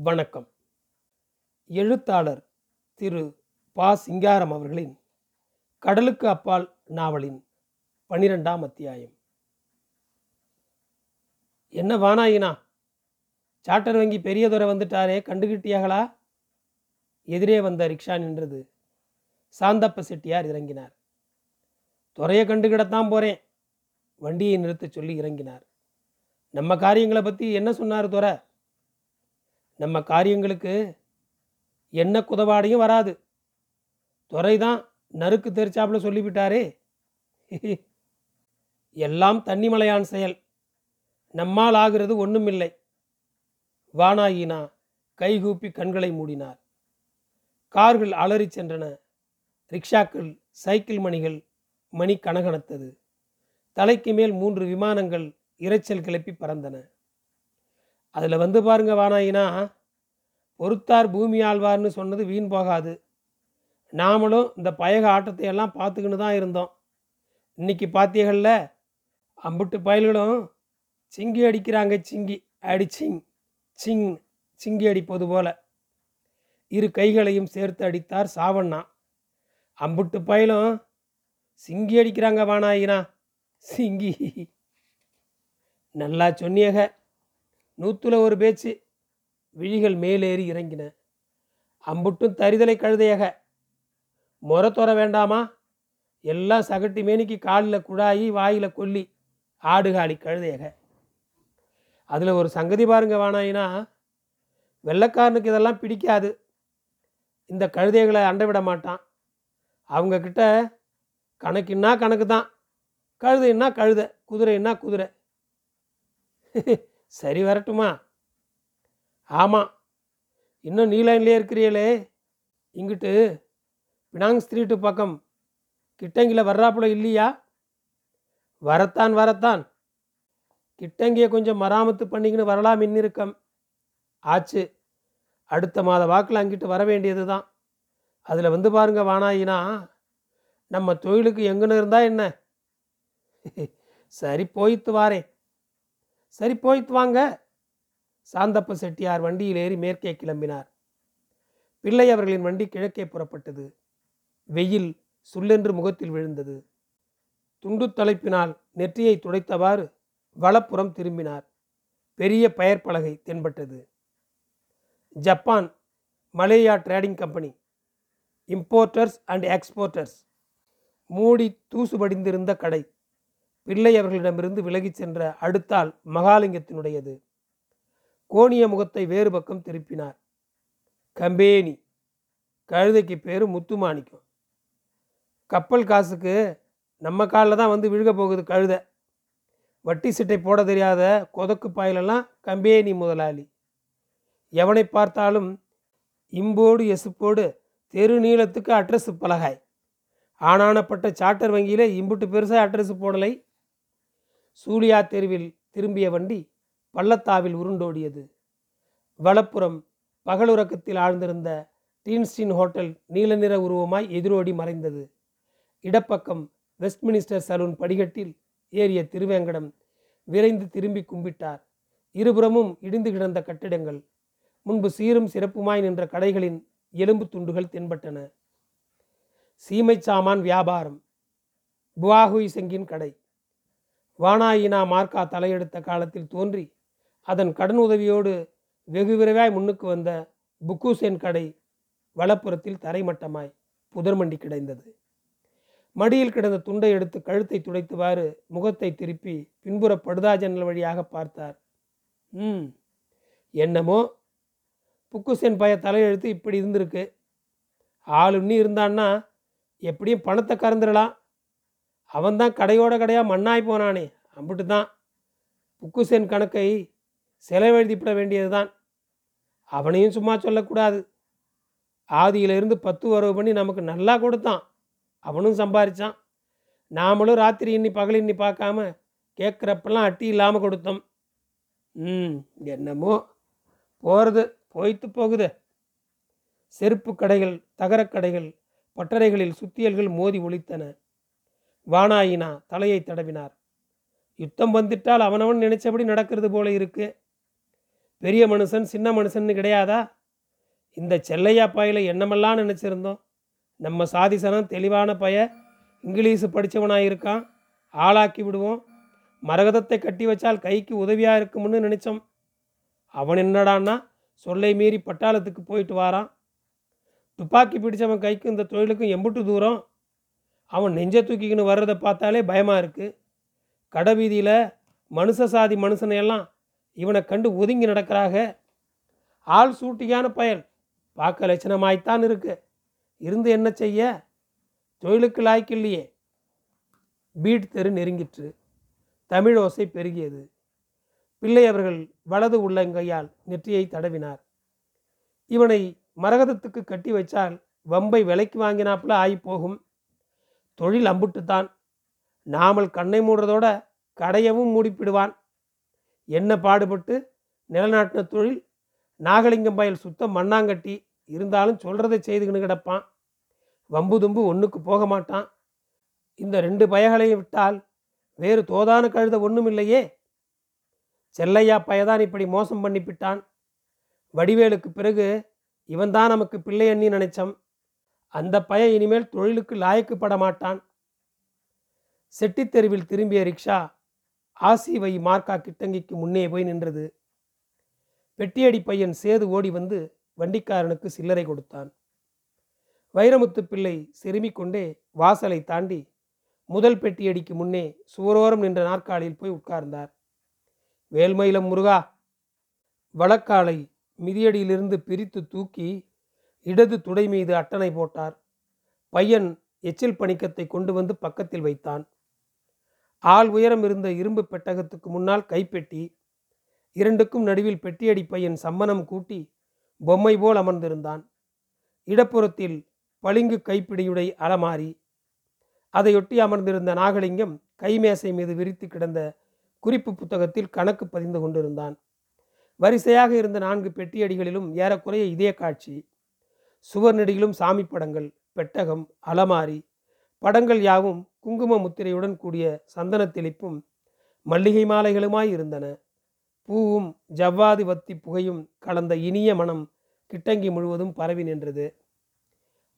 வணக்கம். எழுத்தாளர் திரு பா. சிங்காரம் அவர்களின் கடலுக்கு அப்பால் நாவலின் பனிரெண்டாம் அத்தியாயம். என்ன வானாயினா? சார்ட்டர் வங்கி பெரியதுரை வந்துட்டாரே கண்டுகிட்டியாகளா? எதிரே வந்த ரிக்ஷா நின்றது. சாந்தப்ப செட்டியார் இறங்கினார். துறையை கண்டுகிடத்தான் போகிறேன் வண்டியை நிறுத்த சொல்லி இறங்கினார். நம்ம காரியங்களை பற்றி என்ன சொன்னார் துறை? நம்ம காரியங்களுக்கு என்ன குதவாடையும் வராது. துறை தான் நறுக்கு தெரிச்சாப்புல சொல்லிவிட்டாரே. எல்லாம் தண்ணிமலையான் செயல். நம்மால் ஆகிறது ஒன்றுமில்லை வானாயினா கைகூப்பி கண்களை மூடினார். கார்கள் அலறிச் சென்றன. ரிக்ஷாக்கள் சைக்கிள் மணிகள் மணி கனகனத்தது. தலைக்கு மேல் மூன்று விமானங்கள் இரைச்சல் கிளப்பி பறந்தன. அதில் வந்து பாருங்க வானாயினா பொறுத்தார் பூமி ஆழ்வார்னு சொன்னது வீண் போகாது. நாமளும் இந்த பயக ஆட்டத்தை எல்லாம் பார்த்துக்கின்னு தான் இருந்தோம். இன்னைக்கு பாத்தியகல்ல அம்புட்டு பயல்களும் சிங்கி அடிக்கிறாங்க சிங்கி அடிச்சிங் சிங் சிங்கி அடிப்பது போல. இரு கைகளையும் சேர்த்து அடித்தார் சாவண்ணா. அம்புட்டு பயலும் சிங்கி அடிக்கிறாங்க வானாயினா சிங்கி. நல்லா சொன்னியக. நூற்றுல ஒரு பேச்சு. விழிகள் மேலேறி இறங்கின. அம்புட்டும் தரிதலை கழுதையக. முறை தொற வேண்டாமா? எல்லாம் சகட்டி மேனிக்கு காலில் குழாயி வாயில் கொல்லி ஆடுகாலி கழுதையக. அதில் ஒரு சங்கதி பாருங்க வானாயினா வெள்ளைக்காரனுக்கு இதெல்லாம் பிடிக்காது. இந்த கழுதைகளை அண்டை விட மாட்டான். அவங்க கிட்ட கணக்குன்னா கணக்கு தான் கழுதைன்னா கழுதை குதிரைன்னா குதிரை. சரி வரட்டுமா? ஆமாம் இன்னும் நீ லைன்லேயே இருக்கிறீங்களே. இங்கிட்டு பினாங் ஸ்ட்ரீட்டு பக்கம் கிட்டங்கில வர்றாப்புல இல்லையா? வரத்தான் வரத்தான். கிட்டங்கிய கொஞ்சம் மராமத்து பண்ணிக்கின்னு வரலாம் இன்னிருக்கம். ஆச்சு. அடுத்த மாத வாக்கில் அங்கிட்டு வர வேண்டியது தான் அதில் வந்து பாருங்க வானாயினா நம்ம தொழிலுக்கு எங்கன்னு இருந்தால் என்ன? சரி போயிட்டு வாரேன். சரி போய்த்து வாங்க. சாந்தப்ப செட்டியார் வண்டியில் ஏறி மேற்கே கிளம்பினார். பிள்ளை அவர்களின் வண்டி கிழக்கே புறப்பட்டது. வெயில் சுல்லென்று முகத்தில் விழுந்தது. துண்டு தலைப்பினால் நெற்றியை துடைத்தவாறு வலப்புறம் திரும்பினார். பெரிய பெயர் பலகை தென்பட்டது. Japan Malaya trading company. Importers and exporters. மூடி தூசுபடிந்திருந்த கடை. பிள்ளை அவர்களிடமிருந்து விலகிச் சென்ற அடுத்தால் மகாலிங்கத்தினுடையது. கோணிய முகத்தை வேறு பக்கம் திருப்பினார். கம்பேனி கழுதைக்கு பேர் முத்துமாணிக்கம். கப்பல் காசுக்கு நம்ம காலில் தான் வந்து விழுக போகுது கழுதை. வட்டி சிட்டை போட தெரியாத கொதக்கு பாயிலெல்லாம் கம்பேனி முதலாளி. எவனை பார்த்தாலும் இம்போடு எசுப்போடு தெரு நீளத்துக்கு அட்ரஸ் பலகாய். ஆனானப்பட்ட சார்ட்டர் வங்கியில் இம்புட்டு பெருசாக அட்ரஸ் போடலை. சூலியா தெருவில் திரும்பிய வண்டி பள்ளத்தாவில் உருண்டோடியது. வலப்புறம் பகலுறக்கத்தில் ஆழ்ந்திருந்த டீன்ஸ்டின் ஹோட்டல் நீல நிற உருவமாய் எதிரோடி மறைந்தது. இடப்பக்கம் வெஸ்ட்மினிஸ்டர் சலூன் படிகட்டில் ஏறிய திருவேங்கடம் விரைந்து திரும்பி கும்பிட்டார். இருபுறமும் இடிந்து கிடந்த கட்டிடங்கள் முன்பு சீரும் சிறப்புமாய் நின்ற கடைகளின் எலும்பு துண்டுகள் தென்பட்டன. சீமை சாமான் வியாபாரம் புவாகுய் செங்கின் கடை வானாயினா மார்க்கா தலையெடுத்த காலத்தில் தோன்றி அதன் கடன் உதவியோடு வெகு விரைவாய் முன்னுக்கு வந்த புக்கூசேன் கடை வலப்புறத்தில் தரைமட்டமாய் புதர்மண்டி கிடந்தது. மடியில் கிடந்த துண்டை எடுத்து கழுத்தை துடைத்தவாறு முகத்தை திருப்பி பின்புற படுதா ஜன்னல் வழியாக பார்த்தார். ம் என்னமோ? புக்குசேன் பய தலையெழுத்து இப்படி இருந்திருக்கு. ஆளுன்னு இருந்தான்னா எப்படியும் பணத்தை கறந்துடலாம். அவன்தான் கடையோட கடையாக மண்ணாய் போனானே. அம்பிட்டு தான் புக்குசேன் கணக்கை செலவெழுதிப்பட வேண்டியது தான் அவனையும் சும்மா சொல்லக்கூடாது. ஆதியிலிருந்து பத்து வரவு பண்ணி நமக்கு நல்லா கொடுத்தான். அவனும் சம்பாரிச்சான். நாமளும் ராத்திரி இன்னி பகல் இன்னி பார்க்காம கேட்குறப்பெல்லாம் அட்டி இல்லாமல் கொடுத்தோம். ம் என்னமோ போகிறது போய்த்து போகுது. செருப்பு கடைகள் தகரக் கடைகள் பட்டறைகளில் சுத்தியல்கள் மோதி ஒழித்தன வானாயினா தலையை தடவினார். யுத்தம் வந்துட்டால் அவனவன் நினைச்சபடி நடக்கிறது போல இருக்கு. பெரிய மனுஷன் சின்ன மனுஷன்னு கிடையாதா? இந்த செல்லையா பையில என்னமெல்லாம் நினச்சிருந்தோம்? நம்ம சாதிசனம் தெளிவான பய இங்கிலீஷு படித்தவனாக இருக்கான். ஆளாக்கி விடுவோம். மரகதத்தை கட்டி வச்சால் கைக்கு உதவியாக இருக்கும்னு நினச்சோம். அவன் என்னடான்னா சொல்லை மீறி பட்டாளத்துக்கு போயிட்டு வாரான். துப்பாக்கி பிடிச்சவன் கைக்கும் இந்த தொழிலுக்கும் எம்புட்டு தூரம்? அவன் நெஞ்ச தூக்கிக்கின்னு வர்றதை பார்த்தாலே பயமாக இருக்குது கடை வீதியில் மனுஷ சாதி மனுஷனையெல்லாம் இவனை கண்டு ஒதுங்கி நடக்கிறாக. ஆள் சூட்டியான பயல் பார்க்க லட்சணமாய்த்தான் இருக்கு. இருந்து என்ன செய்ய? தொழிலுக்கு லாய்க்கு இல்லையே. பீட் தெரு நெருங்கிற்று. தமிழ் ஓசை பெருகியது. பிள்ளை அவர்கள் வலது உள்ளங்கையால் நெற்றியை தடவினார். இவனை மரகதத்துக்கு கட்டி வச்சால் வம்பை விலைக்கு வாங்கினாப்புல ஆகி போகும் தொழில் அம்புட்டுத்தான். நாமல் கண்ணை மூடுறதோட கடையவும் மூடிப்பிடுவான். என்ன பாடுபட்டு நிலநாட்டின தொழில்? நாகலிங்கம் பயல் சுத்தம் மண்ணாங்கட்டி. இருந்தாலும் சொல்கிறதை செய்துக்கின்னு கிடப்பான். வம்பு தும்பு ஒன்றுக்கு போக மாட்டான். இந்த ரெண்டு பயகளையும் விட்டால் வேறு தோதான கழுத ஒன்றும் இல்லையே செல்லையா பயதான் இப்படி மோசம் பண்ணிவிட்டான் வடிவேலுக்கு பிறகு இவன்தான் நமக்கு பிள்ளை அண்ணி நினைச்சோம். அந்த பையன் இனிமேல் தொழிலுக்கு லாயக்குப்பட மாட்டான் செட்டித்தெருவில் திரும்பிய ரிக்ஷா ஆசி வை மார்க்கா கிட்டங்கிக்கு முன்னே போய் நின்றது. பெட்டியடி பையன் சேது ஓடி வந்து வண்டிக்காரனுக்கு சில்லறை கொடுத்தான். வைரமுத்து பிள்ளை செருமிக் கொண்டே வாசலை தாண்டி முதல் பெட்டியடிக்கு முன்னே சுவரோரம் நின்ற நாற்காலியில் போய் உட்கார்ந்தார். வேல்மயிலம் முருகா. வழக்காலை மிதியடியிலிருந்து பிரித்து தூக்கி இடது துடை மீது அட்டனை போட்டார். பையன் எச்சில் பணிக்கத்தை கொண்டு வந்து பக்கத்தில் வைத்தான். ஆள் உயரம் இருந்த இரும்பு பெட்டகத்துக்கு முன்னால் கைப்பெட்டி இரண்டுக்கும் நடுவில் பெட்டியடி பையன் சம்மனம் கூட்டி பொம்மை போல் அமர்ந்திருந்தான். இடப்புறத்தில் பளிங்கு கைப்பிடியுடை அலமாரி அதையொட்டி அமர்ந்திருந்த நாகலிங்கம் கைமேசை மீது விரித்து கிடந்த குறிப்பு புத்தகத்தில் கணக்கு பதிந்து கொண்டிருந்தான். வரிசையாக இருந்த நான்கு பெட்டியடிகளிலும் ஏறக்குறைய இதே காட்சி. சுவர் நெடியிலும் சாமி படங்கள் பெட்டகம் அலமாரி படங்கள் யாவும் குங்கும முத்திரையுடன் கூடிய சந்தன தெளிப்பும் மல்லிகை மாலைகளுமாய் இருந்தன. பூவும் ஜவ்வாது வத்தி புகையும் கலந்த இனிய மனம் கிட்டங்கி முழுவதும் பரவி நின்றது.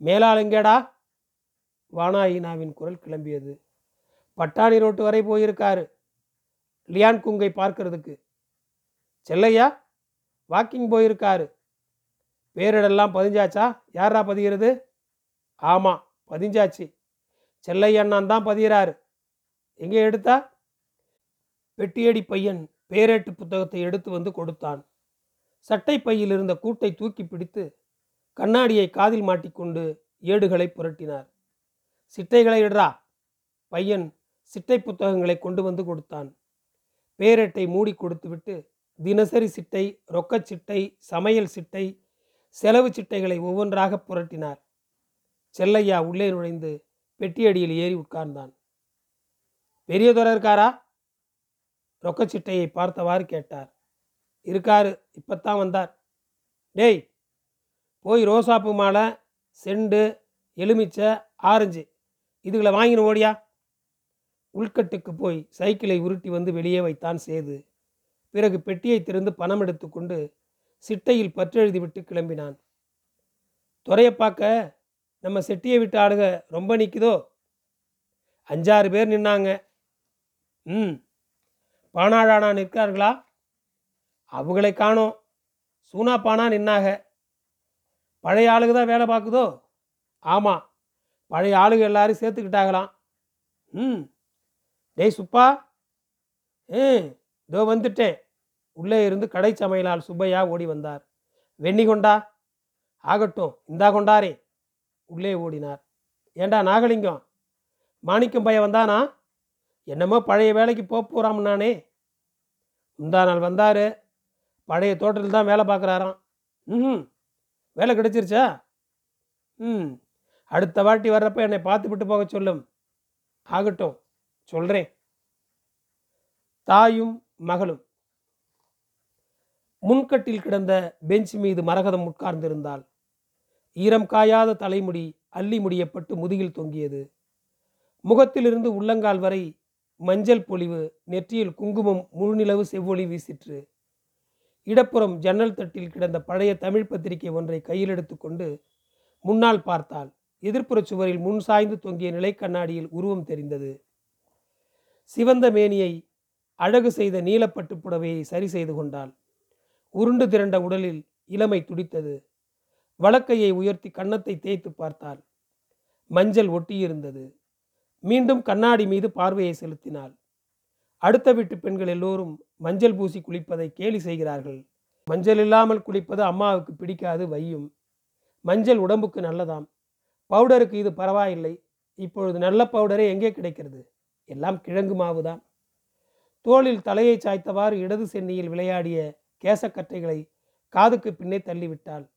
மேலாளுங்கேடா? வானாயினாவின் குரல் கிளம்பியது. பட்டாணி ரோட்டு வரை போயிருக்காரு. லியான் குங்கை பார்க்கறதுக்கு. செல்லையா? வாக்கிங் போயிருக்காரு. பேரிடெல்லாம் பதிஞ்சாச்சா? யாரா பதிகிறது? ஆமாம் பதிஞ்சாச்சு. செல்லையண்ணான் தான் பதிகிறாரு. எங்கே எடுத்தா? பெட்டியடி பையன் பேரேட்டு புத்தகத்தை எடுத்து வந்து கொடுத்தான். சட்டை பையில் இருந்த கூட்டை தூக்கி பிடித்து கண்ணாடியை காதில் மாட்டிக்கொண்டு ஏடுகளை புரட்டினார். சிட்டைகளை இடரா பையன் சிட்டை புத்தகங்களை கொண்டு வந்து கொடுத்தான். பேரேட்டை மூடி கொடுத்துவிட்டு தினசரி சிட்டை ரொக்கச் சிட்டை சமையல் சிட்டை செலவு சிட்டைகளை ஒவ்வொன்றாக புரட்டினார். செல்லையா உள்ளே நுழைந்து பெட்டியடியில் ஏறி உட்கார்ந்தான். பெரியதுரை இருக்காரா? ரொக்கச்சிட்டையை பார்த்தவாறு கேட்டார். இருக்காரு இப்பத்தான் வந்தார். டேய் போய் ரோசாப்பூ மாலை செண்டு எலுமிச்சை ஆரஞ்சு இதுகளை வாங்கின ஓடியா? உள்கட்டுக்கு போய் சைக்கிளை உருட்டி வந்து வெளியே வைத்தான் சேது. பிறகு பெட்டியை திறந்து பணம் எடுத்துக்கொண்டு சிட்டையில் பற்றெழுதிவிட்டு கிளம்பினான். துறையை பார்க்க நம்ம செட்டியை விட்டு ஆளுக ரொம்ப நிற்குதோ அஞ்சாறு பேர் நின்னாங்க. ம் பானாழானா நிற்கிறார்களா அவங்களை காணோம். சூனா பானா நின்னாக. பழைய ஆளுக தான் வேலை பார்க்குதோ? ஆமாம் பழைய ஆளுக எல்லாரும் சேர்த்துக்கிட்டாங்களாம். ம் டேய் சுப்பா. ம் இதோ வந்துட்டேன். உள்ளே இருந்து கடை சமையலால் சுப்பையா ஓடி வந்தார். வெண்ணி கொண்டா? ஆகட்டும் இந்தா கொண்டாரே. உள்ளே ஓடினார். ஏண்டா நாகலிங்கம் மாணிக்கம் பையன் வந்தானா? என்னமோ பழைய வேலைக்கு போக போகிறாம் நானே. முந்தா நாள் வந்தார். பழைய தோட்டத்தில் தான் வேலை பார்க்குறாராம். ம் வேலை கிடைச்சிருச்சா? ம். அடுத்த வாட்டி வர்றப்ப என்னை பார்த்து விட்டு போக சொல்லும். ஆகட்டும் சொல்கிறேன் தாயும் மகளும் முன்கட்டில் கிடந்த பெஞ்ச் மீது மரகதம் உட்கார்ந்திருந்தாள். ஈரம் காயாத தலைமுடி அள்ளி முடியப்பட்டு முதுகில் தொங்கியது. முகத்திலிருந்து உள்ளங்கால் வரை மஞ்சள் பொலிவு நெற்றியில் குங்குமம் முழுநிலவு செவ்வொளி வீசிற்று. இடப்புறம் ஜன்னல் தட்டில் கிடந்த பழைய தமிழ் பத்திரிகை ஒன்றை கையில் எடுத்துக்கொண்டு முன்னால் பார்த்தாள். எதிர்ப்புற சுவரில் முன் சாய்ந்து தொங்கிய நிலைக்கண்ணாடியில் உருவம் தெரிந்தது. சிவந்த மேனியை அழகு செய்த நீலப்பட்டு புடவையை சரி செய்து கொண்டாள். உருண்டு திரண்ட உடலில் இளமை துடித்தது. வழக்கையை உயர்த்தி கன்னத்தை தேய்த்து பார்த்தாள். மஞ்சள் ஒட்டியிருந்தது. மீண்டும் கண்ணாடி மீது பார்வையை செலுத்தினாள். அடுத்த வீட்டு பெண்கள் எல்லோரும் மஞ்சள் பூசி குளிப்பதை கேலி செய்கிறார்கள். மஞ்சள் இல்லாமல் குளிப்பது அம்மாவுக்கு பிடிக்காது வையும். மஞ்சள் உடம்புக்கு நல்லதாம். பவுடருக்கு இது பரவாயில்லை. இப்பொழுது நல்ல பவுடரே எங்கே கிடைக்கிறது? எல்லாம் கிழங்கு மாவுதான். தோளில் தலையை சாய்த்தவாறு இடது சென்னியில் விளையாடிய கேசக்கட்டைகளை காதுக்கு பின்னே தள்ளிவிட்டாள்.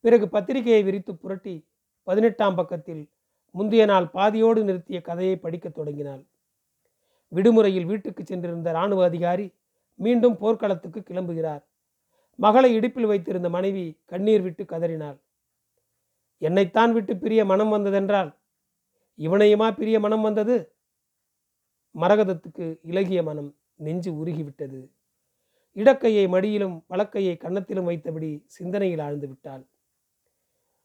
பிறகு பத்திரிகையை விரித்து புரட்டி பதினெட்டாம் பக்கத்தில் முந்தைய நாள் பாதியோடு நிறுத்திய கதையை படிக்கத் தொடங்கினாள். விடுமுறையில் வீட்டுக்கு சென்றிருந்த இராணுவ அதிகாரி மீண்டும் போர்க்களத்துக்கு கிளம்புகிறார். மகளை இடுப்பில் வைத்திருந்த மனைவி கண்ணீர் விட்டு கதறினாள். என்னைத்தான் விட்டு பிரிய மனம் வந்ததென்றால் இவனையுமா பிரிய மனம் வந்தது? மரகதத்துக்கு இலகிய மனம் நெஞ்சு உருகிவிட்டது. இடக்கையை மடியிலும் வழக்கையை கன்னத்திலும் வைத்தபடி சிந்தனையில் ஆழ்ந்து விட்டாள்.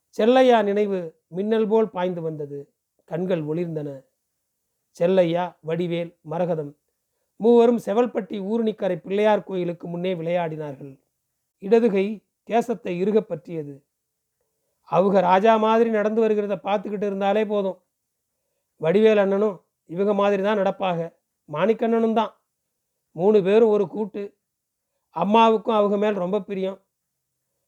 செல்லையா நினைவு மின்னல் போல் பாய்ந்து வந்தது. கண்கள் ஒளிர்ந்தன. செல்லையா வடிவேல் மரகதம். மூவரும் செவல்பட்டி ஊருணிக்கரை பிள்ளையார் கோயிலுக்கு முன்னே விளையாடினார்கள். இடதுகை கேசத்தை இறுக பற்றியது. அவங்க ராஜா மாதிரி நடந்து வருகிறத பார்த்துக்கிட்டு இருந்தாலே போதும். வடிவேல் அண்ணனும் இவங்க மாதிரி தான் நடப்பாக. மாணிக்கண்ணனும் தான். மூணு பேரும் ஒரு கூட்டு. அம்மாவுக்கும் அவங்க மேல் ரொம்ப பிரியம்.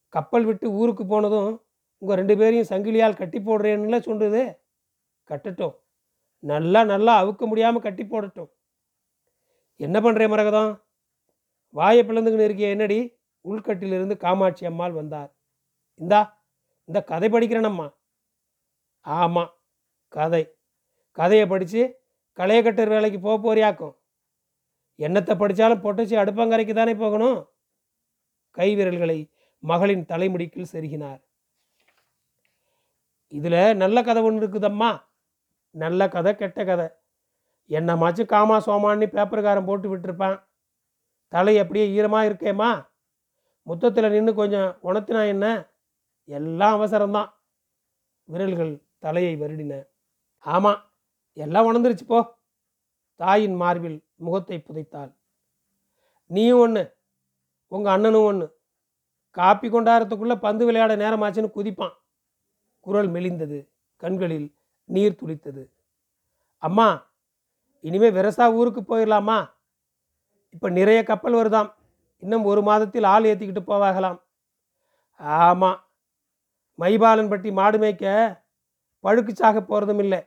கப்பல் விட்டு ஊருக்கு போனதும் உங்கள் ரெண்டு பேரையும் சங்கிலியால் கட்டி போடுறேன்னுல சொல்லுது கட்டட்டும். நல்லா நல்லா அவுக்க முடியாமல் கட்டி போடட்டும். என்ன பண்ணுறேன் மரகதம்? வாயை பிளந்துக்கின்னு இருக்கிய என்னடி? உள்கட்டிலிருந்து காமாட்சி அம்மாள் வந்தார். இந்தா இந்த கதை படிக்கிறேனம்மா. ஆமாம் கதை. கதையை படித்து களையக்கட்டர் வேலைக்கு போக போறியாக்கும். என்னத்தை படித்தாலும் பொட்டச்சி அடுப்பங்கரைக்கு தானே போகணும்? கை விரல்களை மகளின் தலைமுடிக்கில் செருகினார். இதில் நல்ல கதை ஒன்று இருக்குதம்மா. நல்ல கதை கெட்ட கதை. என்னமாச்சும் காமா சோமான்னு பேப்பர்காரன் போட்டு விட்டுருப்பான். தலை அப்படியே ஈரமாக இருக்கேம்மா? முத்தத்தில் நின்று கொஞ்சம் உணர்த்தினா என்ன? எல்லாம் அவசரம்தான். விரல்கள் தலையை வருடின. ஆமாம் எல்லாம் உணர்ந்துருச்சு போ. தாயின் மார்பில் முகத்தை புதைத்தாள். நீயும் ஒன்று உங்கள் அண்ணனும் ஒன்று காப்பி கொண்டாடுறதுக்குள்ளே பந்து விளையாட நேரமாச்சுன்னு குதிப்பான். குரல் மெலிந்தது. கண்களில் நீர் துளித்தது. அம்மா இனிமே விரசா ஊருக்கு போயிடலாமா இப்போ நிறைய கப்பல் வருதாம். இன்னும் ஒரு மாதத்தில் ஆள் ஏற்றிக்கிட்டு போவாகலாம். ஆமாம் மைபாலன் பட்டி மாடு மேய்க்க பழுக்குச்சாக போகிறதும் இல்லை.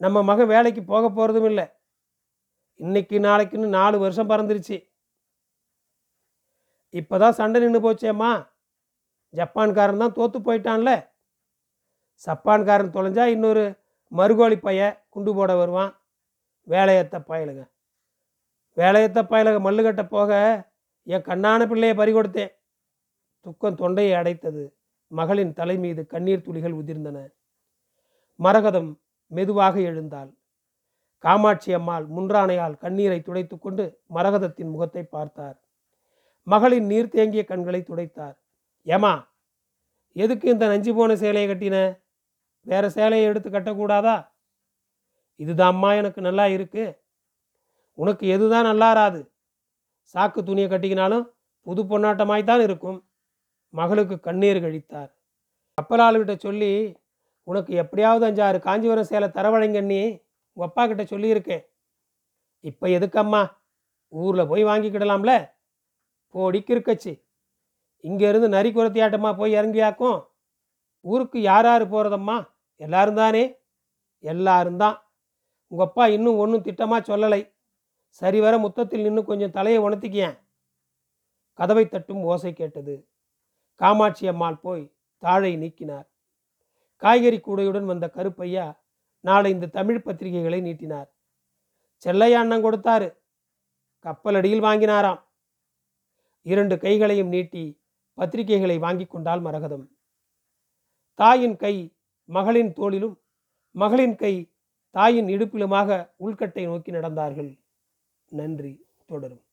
நம்ம மகன் வேலைக்கு போக போகிறதும் இல்லை. இன்னைக்கு நாளைக்குன்னு நாலு வருஷம் பறந்துருச்சு. இப்போ தான் சண்டை நின்று போச்சேம்மா. ஜப்பான்காரன் தான் தோற்று போயிட்டான்ல. சப்பான்காரன் தொலைஞ்சா இன்னொரு மறுகோழி பைய குண்டு போட வருவான். வேலையத்த பயலுங்க. வேலையத்த பயலுங்க மல்லு போக என் கண்ணான பிள்ளையை பறி கொடுத்தேன் துக்கம் தொண்டையை அடைத்தது. மகளின் தலை மீது கண்ணீர் துளிகள் உதிர்ந்தன. மரகதம் மெதுவாக எழுந்தாள். காமாட்சி அம்மாள் முன்றானையால் கண்ணீரை துடைத்து கொண்டு மரகதத்தின் முகத்தை பார்த்தார். மகளின் நீர் தேங்கிய கண்களை துடைத்தார். ஏமா எதுக்கு இந்த நஞ்சு போன சேலையை கட்டின? வேற சேலையை எடுத்து கட்டக்கூடாதா? இதுதான் அம்மா எனக்கு நல்லா இருக்கு. உனக்கு எதுதான் நல்லாராது சாக்கு துணியை கட்டிக்கினாலும் புது பொன்னாட்டமாய்த்தான் இருக்கும். மகளுக்கு கண்ணீர் கழித்தார். அப்பலாளுகிட்ட சொல்லி உனக்கு எப்படியாவது அஞ்சாறு காஞ்சிபுரம் சேலை தரவழங்கண்ணி உங்கள் அப்பா கிட்ட சொல்லியிருக்கேன். இப்போ எதுக்கம்மா? ஊரில் போய் வாங்கிக்கிடலாம்ல. போடிக்கு இருக்கச்சு இங்கேருந்து நரி குரத்தியாட்டமாக போய் இறங்கியாக்கும். ஊருக்கு யார் யார் போகிறதம்மா எல்லாரும் தானே? எல்லாரும் தான். உங்கள் அப்பா இன்னும் ஒன்றும் திட்டமாக சொல்லலை. சரிவர முத்தத்தில் நின்று கொஞ்சம் தலையை உணர்த்திக்கியேன். கதவை தட்டும் ஓசை கேட்டது. காமாட்சி அம்மாள் போய் தாழை நீக்கினார். காய்கறி கூடையுடன் வந்த கருப்பையா நாளை இந்த தமிழ் பத்திரிகைகளை நீட்டினார். செல்லையா அண்ணன் கொடுத்தாரு கப்பலடியில் வாங்கினாராம். இரண்டு கைகளையும் நீட்டி பத்திரிகைகளை வாங்கி கொண்டால் மரகதம். தாயின் கை மகளின் தோளிலும் மகளின் கை தாயின் இடுப்பிலுமாக உள்கட்டை நோக்கி நடந்தார்கள். நன்றி தொடரும்.